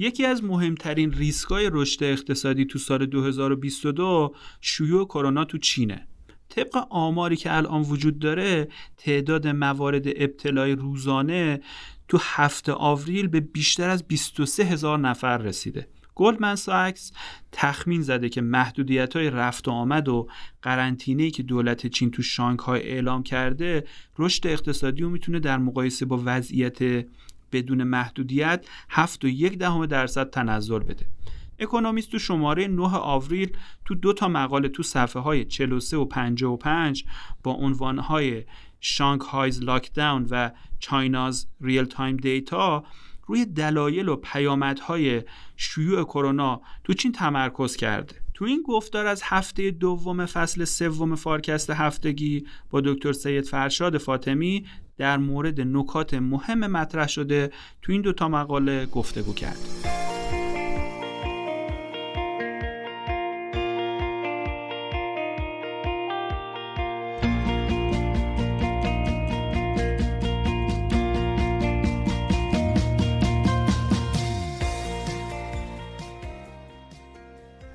یکی از مهمترین ریسکای رشد اقتصادی تو سال 2022 شیوع کرونا تو چینه. طبق آماری که الان وجود داره تعداد موارد ابتلای روزانه تو هفته آوریل به بیشتر از 23 هزار نفر رسیده. گلدمن ساکس تخمین زده که محدودیت های رفت و آمد و قرنطینه که دولت چین تو شانگهای اعلام کرده رشد اقتصادی رو می‌تونه در مقایسه با وضعیت بدون محدودیت 7 و یک دهم درصد تنزل بده. اکونومیست تو شماره 9 آوریل تو دو تا مقاله تو صفحه های 43 و 55 با عنوان های Shanghai's Lockdown و China's Real Time Data روی دلایل و پیامدهای شیوع کرونا تو چین تمرکز کرده. تو این گفتار از هفته دوم فصل سوم فارکست هفتگی با دکتر سید فرشاد فاطمی در مورد نکات مهم مطرح شده تو این دوتا مقاله گفتگو کرد.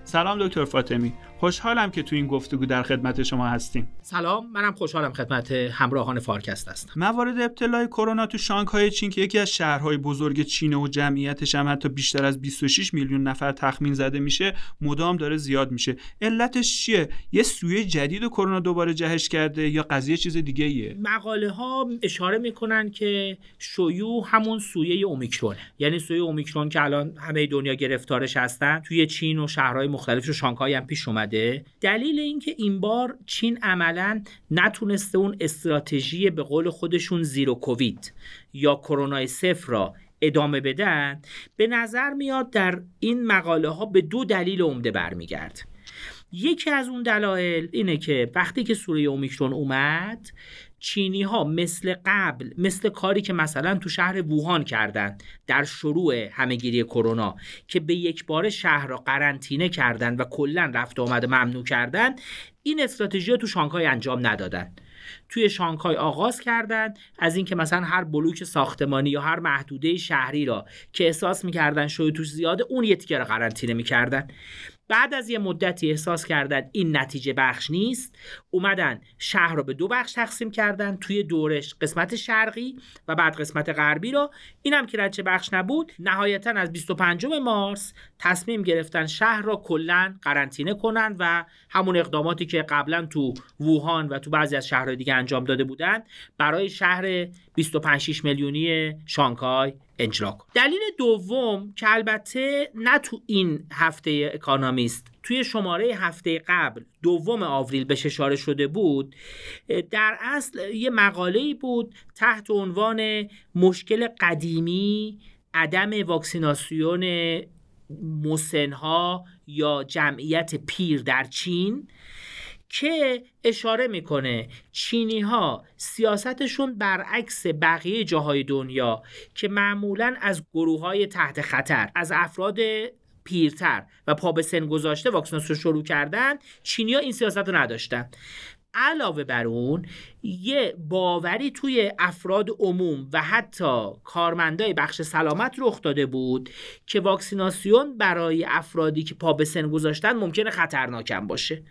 سلام دکتر فاطمی خوشحالم که تو این گفتگو در خدمت شما هستیم. سلام منم خوشحالم خدمت همراهان فارکست هستم. موارد ابتلای کرونا تو شانگهای چین که یکی از شهرهای بزرگ چین و جمعیتش هم حتی بیشتر از 26 میلیون نفر تخمین زده میشه مدام داره زیاد میشه. علتش چیه؟ یه سویه جدید و کرونا دوباره جهش کرده یا قضیه چیز دیگه ایه مقاله ها اشاره می‌کنن که شیوع همون سویه اومیکرونه. یعنی سویه اومیکرون که الان همه دنیا گرفتارش هستن توی چین و شهرهای مختلف و شانگهای هم پیش اومده. دلیل اینکه این بار چین عملا نتونسته اون استراتژی به قول خودشون زیرو کووید یا کرونا صفر را ادامه بدن به نظر میاد در این مقاله ها به دو دلیل عمده برمیگرد. یکی از اون دلایل اینه که وقتی که سوره اومیکرون اومد چینی ها مثل قبل مثل کاری که مثلا تو شهر ووهان کردند در شروع همهگیری کرونا که به یک بار شهر را قرنطینه کردند و کلا رفت آمد ممنوع کردند این استراتژی تو شانگهای انجام ندادن. توی شانگهای آغاز کردند از اینکه مثلا هر بلوک ساختمانی یا هر محدوده شهری را که احساس می‌کردن شوی توش زیاده اون یه تیکه را قرنطینه می‌کردن. بعد از یه مدتی احساس کردن این نتیجه بخش نیست اومدن شهر رو به دو بخش تقسیم کردن توی دورش قسمت شرقی و بعد قسمت غربی رو. اینم که رچه بخش نبود نهایتا از 25 مارس تصمیم گرفتن شهر را کلا قرنطینه کنن و همون اقداماتی که قبلا تو ووهان و تو بعضی از شهرهای دیگه انجام داده بودن برای شهر 25 میلیونی شانگهای اجرا کن. دلیل دوم که البته نه تو این هفته اکانامیست توی شماره هفته قبل دوم آوریل بهش اشاره شده بود در اصل یه مقاله بود تحت عنوان مشکل قدیمی عدم واکسیناسیون مسنها یا جمعیت پیر در چین. که اشاره می‌کنه چینی ها سیاستشون برعکس بقیه جاهای دنیا که معمولا از گروه های تحت خطر از افراد پیرتر و پا به سن گذاشته واکسیناسیون شروع کردن ها این سیاست رو نداشتن. علاوه بر اون یه باوری توی افراد عموم و حتی کارمندای بخش سلامت رخ داده بود که واکسیناسیون برای افرادی که پا به سن گذاشتن ممکنه خطرناکم باشه.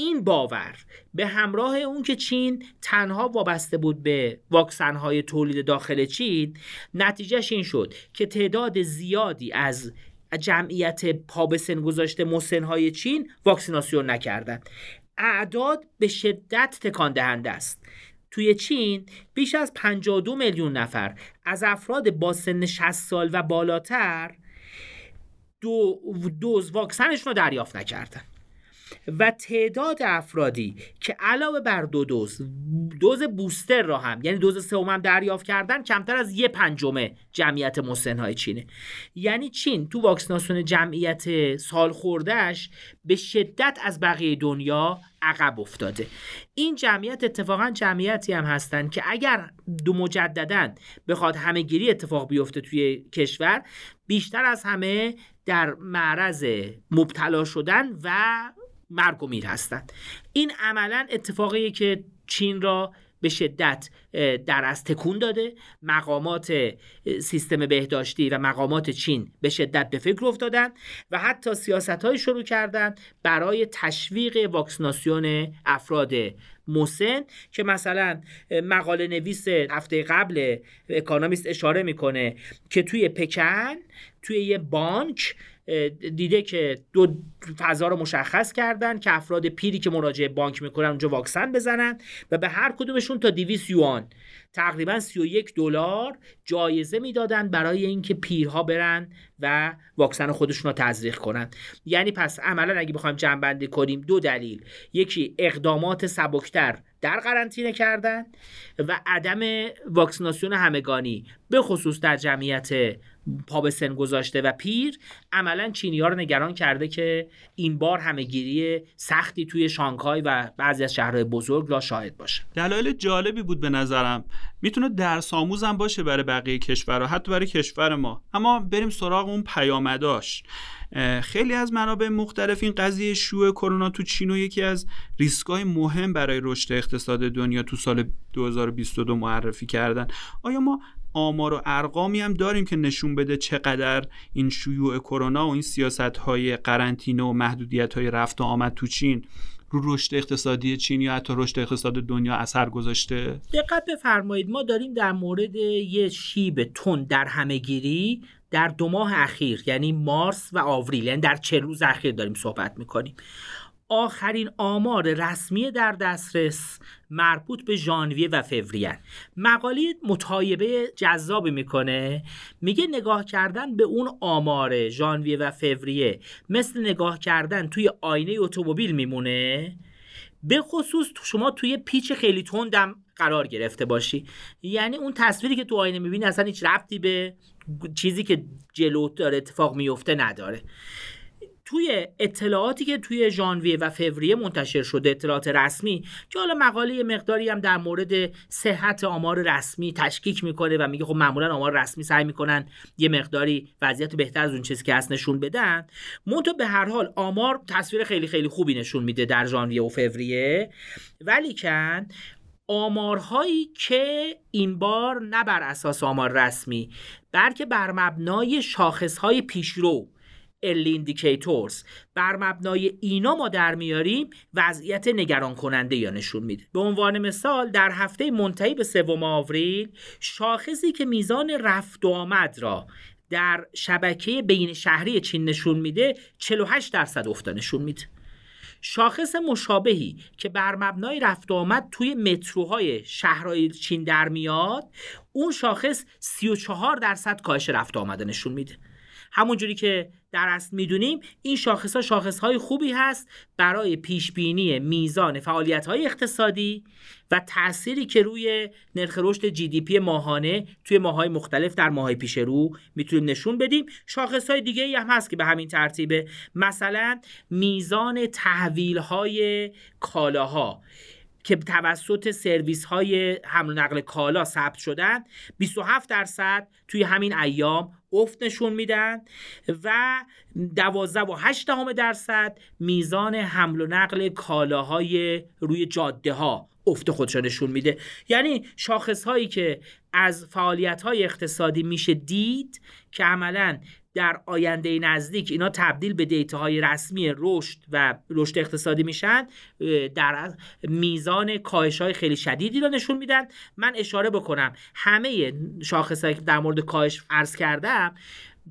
این باور به همراه اون که چین تنها وابسته بود به واکسن تولید داخل چین نتیجهش این شد که تعداد زیادی از جمعیت پا به سن گذاشته مسن چین واکسیناسیون نکردند. اعداد به شدت تکان دهنده است. توی چین بیش از 52 میلیون نفر از افراد با سن 60 سال و بالاتر دو دوز واکسنشون رو دریافت نکردن. و تعداد افرادی که علاوه بر دو دوز دوز بوستر را هم یعنی دوز سوم هم دریافت کردن کمتر از یه پنجمه جمعیت مسنهای چینه. یعنی چین تو واکسیناسیون جمعیت سال خوردهش به شدت از بقیه دنیا عقب افتاده. این جمعیت اتفاقا جمعیتی هم هستن که اگر دو مجددا بخواد همه گیری اتفاق بیفته توی کشور بیشتر از همه در معرض مبتلا شدن و مرگ و میر هستند این عملا اتفاقیه که چین را به شدت در از تکون داده. مقامات سیستم بهداشتی و مقامات چین به شدت به فکر افتادن و حتی سیاست های شروع کردن برای تشویق واکسیناسیون افراد مسن که مثلا مقاله نویس هفته قبل اکانومیست اشاره می‌کنه که توی پکن توی یه بانک دیده که دو فضا رو مشخص کردن که افراد پیری که مراجعه بانک می‌کنن اونجا واکسن بزنن و به هر کدومشون تا 200 یوان تقریبا 31 دلار جایزه می‌دادن برای اینکه پیرها برن و واکسن خودشون رو تزریق کنن. یعنی پس عملا اگه بخوایم جنبندی کنیم دو دلیل. یکی اقدامات سبکتر در قرنطینه کردن و عدم واکسیناسیون همگانی به خصوص در جمعیت پا به سن گذاشته و پیر عملا چینی ها رو نگران کرده که این بار همهگیری سختی توی شانگهای و بعضی از شهرهای بزرگ را شاهد باشه. دلایل جالبی بود به نظرم. می‌تونه درس آموزم باشه برای بقیه کشورها حتی برای کشور ما. اما بریم سراغ اون پیامداش. خیلی از منابع مختلف این قضیه شیوع کرونا تو چین و یکی از ریسکای مهم برای رشد اقتصاد دنیا تو سال 2022 معرفی کردن. آیا ما آمار و ارقامی هم داریم که نشون بده چقدر این شیوع کرونا و این سیاست های قرنطینه و محدودیت های رفت و آمد تو چین رو رشد اقتصادی چین یا حتی رشد اقتصاد دنیا اثر گذاشته؟ دقت بفرمایید. ما داریم در مورد یه شیب تون در همهگیری در دو ماه اخیر یعنی مارس و آوریل یعنی در چه روز اخیر داریم صحبت می‌کنیم. آخرین آمار رسمی در دسترس مربوط به ژانویه و فوریه. مقاله مطایبه جذابی می‌کنه. میگه نگاه کردن به اون آمار ژانویه و فوریه مثل نگاه کردن توی آینه اتومبیل میمونه. به خصوص شما توی پیچ خیلی تندم قرار گرفته باشی. یعنی اون تصویری که تو آینه می‌بینی اصلا هیچ ربطی به چیزی که جلو داره اتفاق میفته نداره. توی اطلاعاتی که توی ژانویه و فوریه منتشر شده اطلاعات رسمی که حالا مقاله مقداری هم در مورد صحت آمار رسمی تشکیک می‌کنه و میگه خب معمولا آمار رسمی سعی می‌کنن یه مقداری وضعیت بهتر از اون چیزی که هست نشون بدن. منتها به هر حال آمار تصویر خیلی خیلی خوبی نشون میده در ژانویه و فوریه. ولی کن آمارهایی که این بار نه بر اساس آمار رسمی بلکه بر مبنای شاخصهای پیشرو الیندیکیتورز بر مبنای اینا ما در میاریم وضعیت نگران کننده یا نشون میده. به عنوان مثال در هفته منتهی به سوم آوریل شاخصی که میزان رفت و آمد را در شبکه بین شهری چین نشون میده 48 درصد افت نشون میده. شاخص مشابهی که بر مبنای رفت و آمد توی متروهای شهرهای چین در میاد اون شاخص 34 درصد کاهش رفت و آمده نشون میده. همونجوری که در اصل می‌دونیم این شاخص ها شاخص های خوبی هست برای پیش بینی میزان فعالیت های اقتصادی و تأثیری که روی نرخ رشد جی دی پی ماهانه توی ماهای مختلف در ماهای پیش رو می‌تونیم نشون بدیم. شاخص های دیگه هم هست که به همین ترتیبه. مثلا میزان تحویل های کالاها. که توسط سرویس های حمل و نقل کالا ثبت شدن 27 درصد توی همین ایام افت نشون میدن و 12 و 8 درصد میزان حمل و نقل کالاهای روی جاده ها افت خودش نشون میده. یعنی شاخص هایی که از فعالیت های اقتصادی میشه دید که عملا در آینده نزدیک اینا تبدیل به دیتاهای رسمی رشد و رشد اقتصادی میشن در میزان کاهش های خیلی شدیدی رو نشون میدن. من اشاره بکنم همه شاخص که در مورد کاهش عرض کردم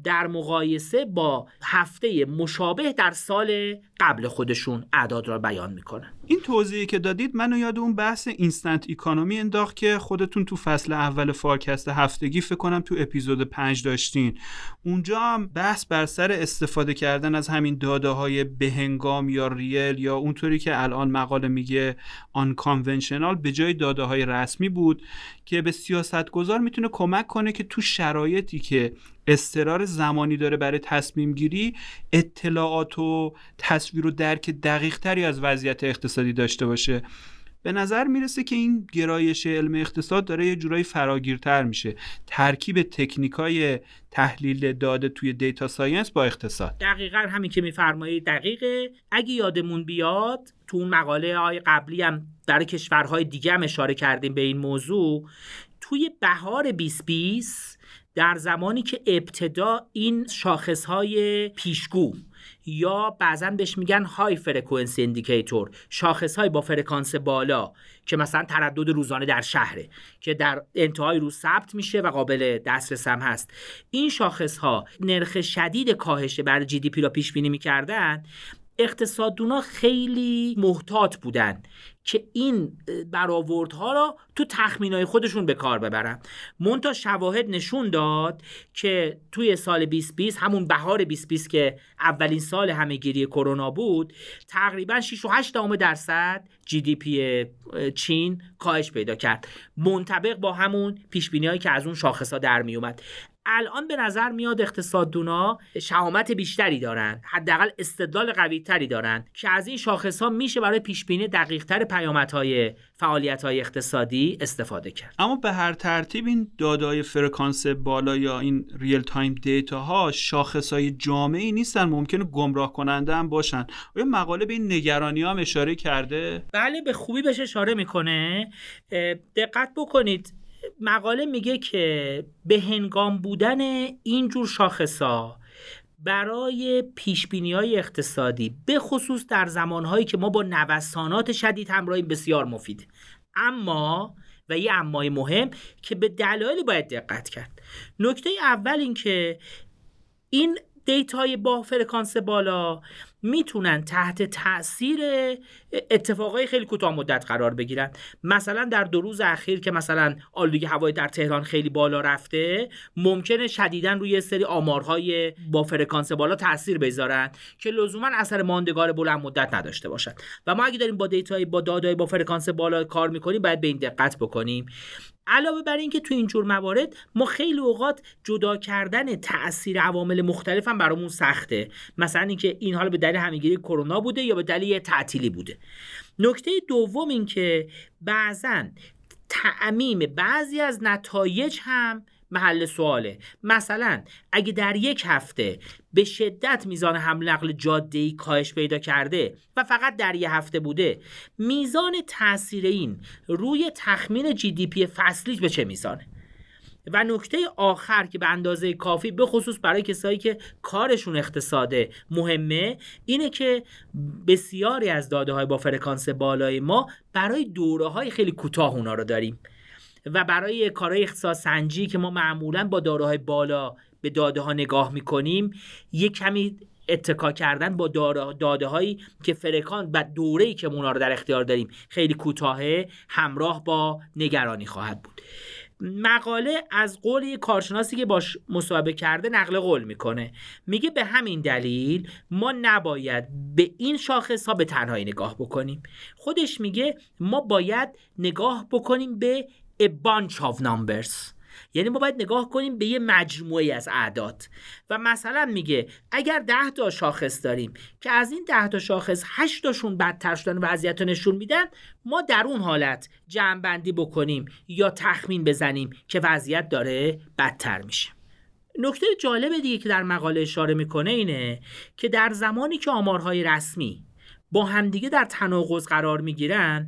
در مقایسه با هفته مشابه در سال قبل خودشون اعداد را بیان می‌کنن. این توضیحی که دادید منو یاد اون بحث instant economy انداخت که خودتون تو فصل اول فارکست هفتگی فکر کنم تو اپیزود پنج داشتین. اونجا هم بحث بر سر استفاده کردن از همین داده های بهنگام یا real یا اونطوری که الان مقاله میگه unconventional به جای داده های رسمی بود که به سیاستگزار می‌تونه کمک کنه که تو شرایطی که اضطرار زمانی داره برای تصمیم گیری اطلاعات و تصویر و درک دقیق تری از وضعیت اقتصادی داشته باشه. به نظر می‌رسه که این گرایش علم اقتصاد داره یه جورایی فراگیرتر میشه. ترکیب تکنیکای تحلیل داده توی data science با اقتصاد. دقیقا همین که میفرمایید دقیقه. اگه یادمون بیاد تو اون مقاله های قبلی هم در کشورهای دیگه هم اشاره کردیم به این موضوع. توی بهار 2020 در زمانی که ابتدا این شاخصهای پیشگو یا بعضا بهش میگن high فرکانس indicator شاخص های با فرکانس بالا که مثلا تردد روزانه در شهره که در انتهای روز ثبت میشه و قابل دسترس هم هست. این شاخص ها نرخ شدید کاهش بر GDP را پیش بینی می‌کردن. اقتصاددونا خیلی محتاط بودن که این برآوردها را تو تخمینای خودشون به کار ببرن. مونتا شواهد نشون داد که توی سال 2020 همون بهار 2020 که اولین سال همهگیری کرونا بود تقریبا 6 و 8 درصد جی دی پی چین کاهش پیدا کرد. منطبق با همون پیش هایی که از اون شاخص ها در می اومد الان به نظر میاد اقتصاددونا شهامت بیشتری دارن حداقل استدلال قوی تری دارن که از این شاخص ها میشه برای پیش بینی دقیق تر پیامدهای فعالیت های اقتصادی استفاده کرد. اما به هر ترتیب این دادای فرکانس بالا یا این real time data ها شاخص های جامعی نیستن ممکنه گمراه کننده هم باشن. آیا مقاله به این نگرانی هم اشاره کرده؟ بله به خوبی بهش اشاره می‌کنه. دقت بکنید. مقاله میگه که به هنگام بودن اینجور شاخصا برای پیش‌بینی های اقتصادی به خصوص در زمانهایی که ما با نوسانات شدید همراهیم بسیار مفید. اما و یه امای مهم که به دلایلی باید دقت کرد. نکته اول این که این data ی با فرکانس بالا می‌تونن تحت تاثیر اتفاقای خیلی کوتاه مدت قرار بگیرن. مثلا در دو روز اخیر که مثلا آلودگی هوایی در تهران خیلی بالا رفته ممکنه شدیدا روی سری آمارهای با فرکانس بالا تاثیر بذارن که لزوما اثر ماندگار بلند مدت نداشته باشن. و ما اگه داریم با دیتای با داده‌ای با فرکانس بالا کار می‌کنیم باید به این دقت بکنیم. علاوه بر اینکه تو اینجور موارد ما خیلی اوقات جدا کردن تاثیر عوامل مختلف هم برامون سخته. مثلا اینکه این حال به دلیل همه‌گیری کرونا بوده یا به دلیل تعطیلی بوده. نکته دوم اینکه بعضا تعمیم بعضی از نتایج هم محل سواله. مثلا اگه در یک هفته به شدت میزان حمل نقل جاده ای کاهش پیدا کرده و فقط در یک هفته بوده میزان تاثیر این روی تخمین GDP فصلی به چه میزانه؟ و نکته آخر که به اندازه کافی به خصوص برای کسایی که کارشون اقتصاده مهمه اینه که بسیاری از داده های با فرکانس بالای ما برای دوره های خیلی کوتاه اونا رو داریم. و برای کارهای اقتصادسنجی که ما معمولا با داده‌های بالا به داده ها نگاه می‌کنیم یک کمی اتکا کردن با داده هایی که فرکان و دوره ای که اونا رو در اختیار داریم خیلی کوتاهه همراه با نگرانی خواهد بود. مقاله از قول یک کارشناسی که باش مصاحبه کرده نقل قول می‌کنه. میگه به همین دلیل ما نباید به این شاخص ها به تنهایی نگاه بکنیم. خودش میگه ما باید نگاه بکنیم به a bunch of numbers. یعنی ما باید نگاه کنیم به یه مجموعه از اعداد. و مثلا میگه اگر ده تا شاخص داریم که از این ده تا شاخص هشت تاشون بدتر شدن وضعیت رو نشون میدن ما در اون حالت جمع بندی بکنیم یا تخمین بزنیم که وضعیت داره بدتر میشه. نکته جالب دیگه که در مقاله اشاره می‌کنه اینه که در زمانی که آمارهای رسمی با همدیگه در تناقض قرار می‌گیرن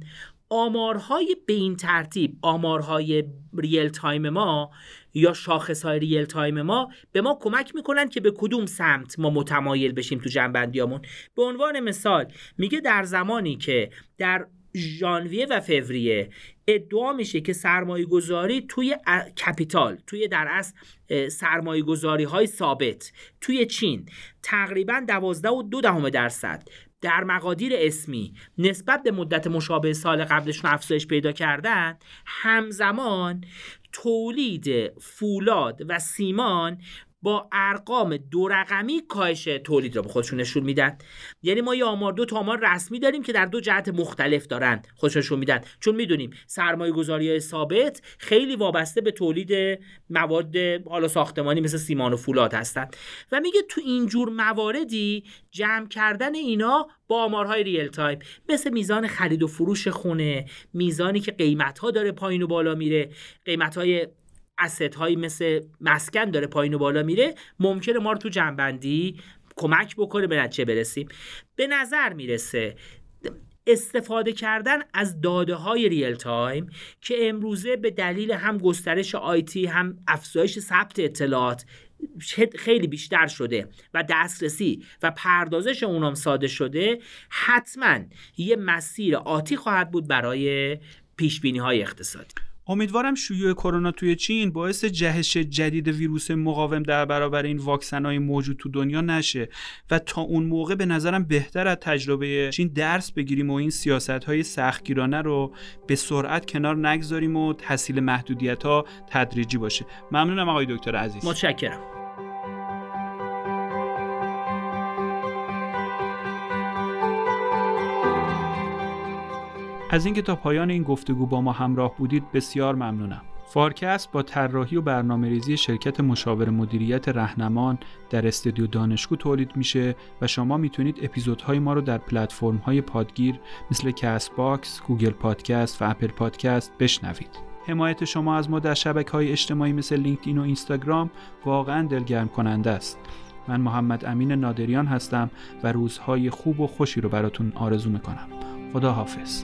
آمارهای به این ترتیب آمارهای real-time ما یا شاخص های real-time ما به ما کمک می‌کنن که به کدوم سمت ما متمایل بشیم تو جمع‌بندیامون. به عنوان مثال میگه در زمانی که در ژانویه و فوریه ادعا میشه که سرمایه گذاری توی capital توی در اصل سرمایه گذاری های ثابت توی چین تقریبا دوازده و دو دهم درصد. در مقادیر اسمی نسبت به مدت مشابه سال قبلشون افزایش پیدا کردن همزمان تولید فولاد و سیمان با ارقام دو رقمی کاهش تولید را به خودشون نشون میدن. یعنی ما یه آمار دو تا آمار رسمی داریم که در دو جهت مختلف دارن خودشون میدن. چون می‌دونیم سرمایه گذاری های ثابت خیلی وابسته به تولید مواد حالا ساختمانی مثل سیمان و فولاد هستن. و میگه تو اینجور مواردی جمع کردن اینا با آمارهای real-time مثل میزان خرید و فروش خونه میزانی که قیمت ها داره پایین و بالا میره قیمت های asset هایی مثل مسکن داره پایین و بالا میره ممکنه ما رو تو جمع‌بندی کمک بکنه به نتیجه برسیم. به نظر می‌رسه استفاده کردن از داده های real-time که امروزه به دلیل هم گسترش IT هم افزایش ثبت اطلاعات خیلی بیشتر شده و دسترسی و پردازش اونام ساده شده حتما یه مسیر آتی خواهد بود برای پیش بینی های اقتصادی. امیدوارم شیوع کرونا توی چین باعث جهش جدید ویروس مقاوم در برابر این واکسن های موجود تو دنیا نشه و تا اون موقع به نظرم بهتر از تجربه چین درس بگیریم و این سیاست های سختگیرانه رو به سرعت کنار نگذاریم و تحصیل محدودیت ها تدریجی باشه. ممنونم آقای دکتر عزیز. متشکرم. از اینکه تا پایان این گفتگو با ما همراه بودید بسیار ممنونم. فارکست با طراحی و برنامه ریزی شرکت مشاور مدیریت رهنمان در استودیو دانشگو تولید میشه و شما می‌تونید اپیزودهای ما رو در پلتفرم های پادگیر مثل Castbox، Google Podcasts و Apple Podcasts بشنوید. حمایت شما از ما در شبکه های اجتماعی مثل لینکدین و اینستاگرام واقعا دلگرم کننده است. من محمد امین نادریان هستم و روزهای خوب و خوشی رو براتون آرزو می‌کنم. خدا حافظ.